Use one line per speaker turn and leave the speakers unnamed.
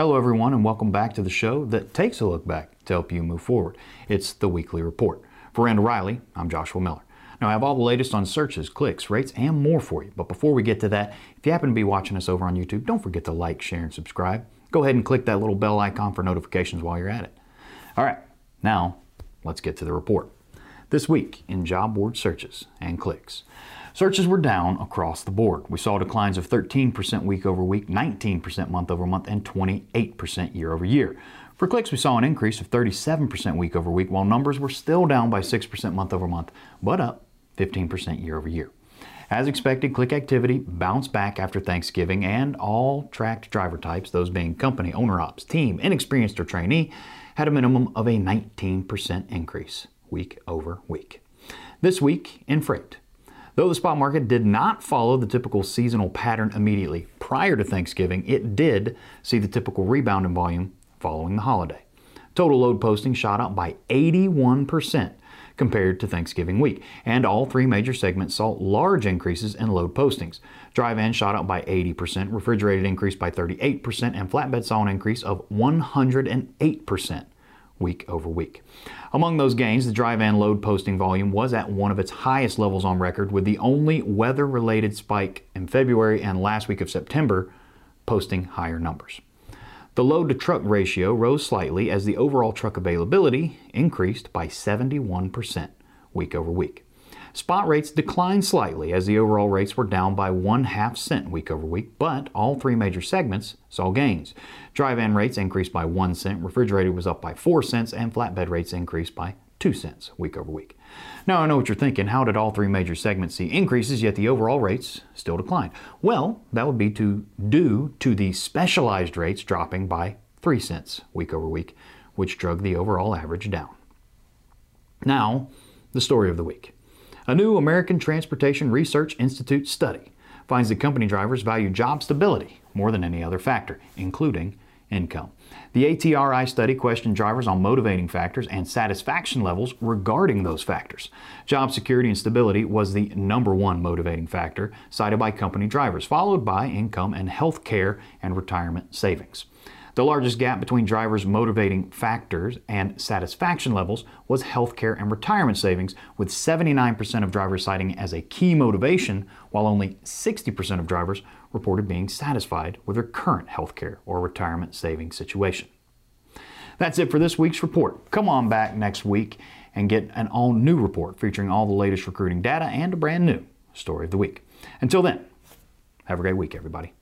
Hello, everyone, and welcome back to the show that takes a look back to help you move forward. It's the Weekly Report. For Randall Reilly, I'm Joshua Miller. Now, I have all the latest on searches, clicks, rates, and more for you. But before we get to that, if you happen to be watching us over on YouTube, don't forget to like, share, and subscribe. Go ahead and click that little bell icon for notifications while you're at it. All right, now let's get to the report. This week in job board searches and clicks. Searches were down across the board. We saw declines of 13% week over week, 19% month over month, and 28% year over year. For clicks, we saw an increase of 37% week over week, while numbers were still down by 6% month over month, but up 15% year over year. As expected, click activity bounced back after Thanksgiving, and all tracked driver types, those being company, owner ops, team, inexperienced, or trainee, had a minimum of a 19% increase week over week. This week in freight, Though the spot market did not follow the typical seasonal pattern immediately prior to Thanksgiving, it did see the typical rebound in volume following the holiday. Total load postings shot up by 81% compared to Thanksgiving week, and all three major segments saw large increases in load postings. Dry van shot up by 80%, refrigerated increased by 38%, and flatbed saw an increase of 108% week over week. Among those gains, the dry van load posting volume was at one of its highest levels on record, with the only weather related spike in February and last week of September posting higher numbers. The load to truck ratio rose slightly as the overall truck availability increased by 71% week over week. Spot rates declined slightly as the overall rates were down by one half cent week over week, but all three major segments saw gains. Dry van rates increased by one cent, refrigerated was up by four cents, and flatbed rates increased by two cents week over week. Now I know what you're thinking. How did all three major segments see increases yet the overall rates still declined? Well, that would be to due to the specialized rates dropping by three cents week over week, which drug the overall average down. Now, the story of the week. A new American Transportation Research Institute study finds that company drivers value job stability more than any other factor, including income. The ATRI study questioned drivers on motivating factors and satisfaction levels regarding those factors. Job security and stability was the number one motivating factor cited by company drivers, followed by income and health care and retirement savings. The largest gap between drivers' motivating factors and satisfaction levels was healthcare and retirement savings, with 79% of drivers citing as a key motivation, while only 60% of drivers reported being satisfied with their current healthcare or retirement savings situation. That's it for this week's report. Come on back next week and get an all new report featuring all the latest recruiting data and a brand new story of the week. Until then, have a great week, everybody.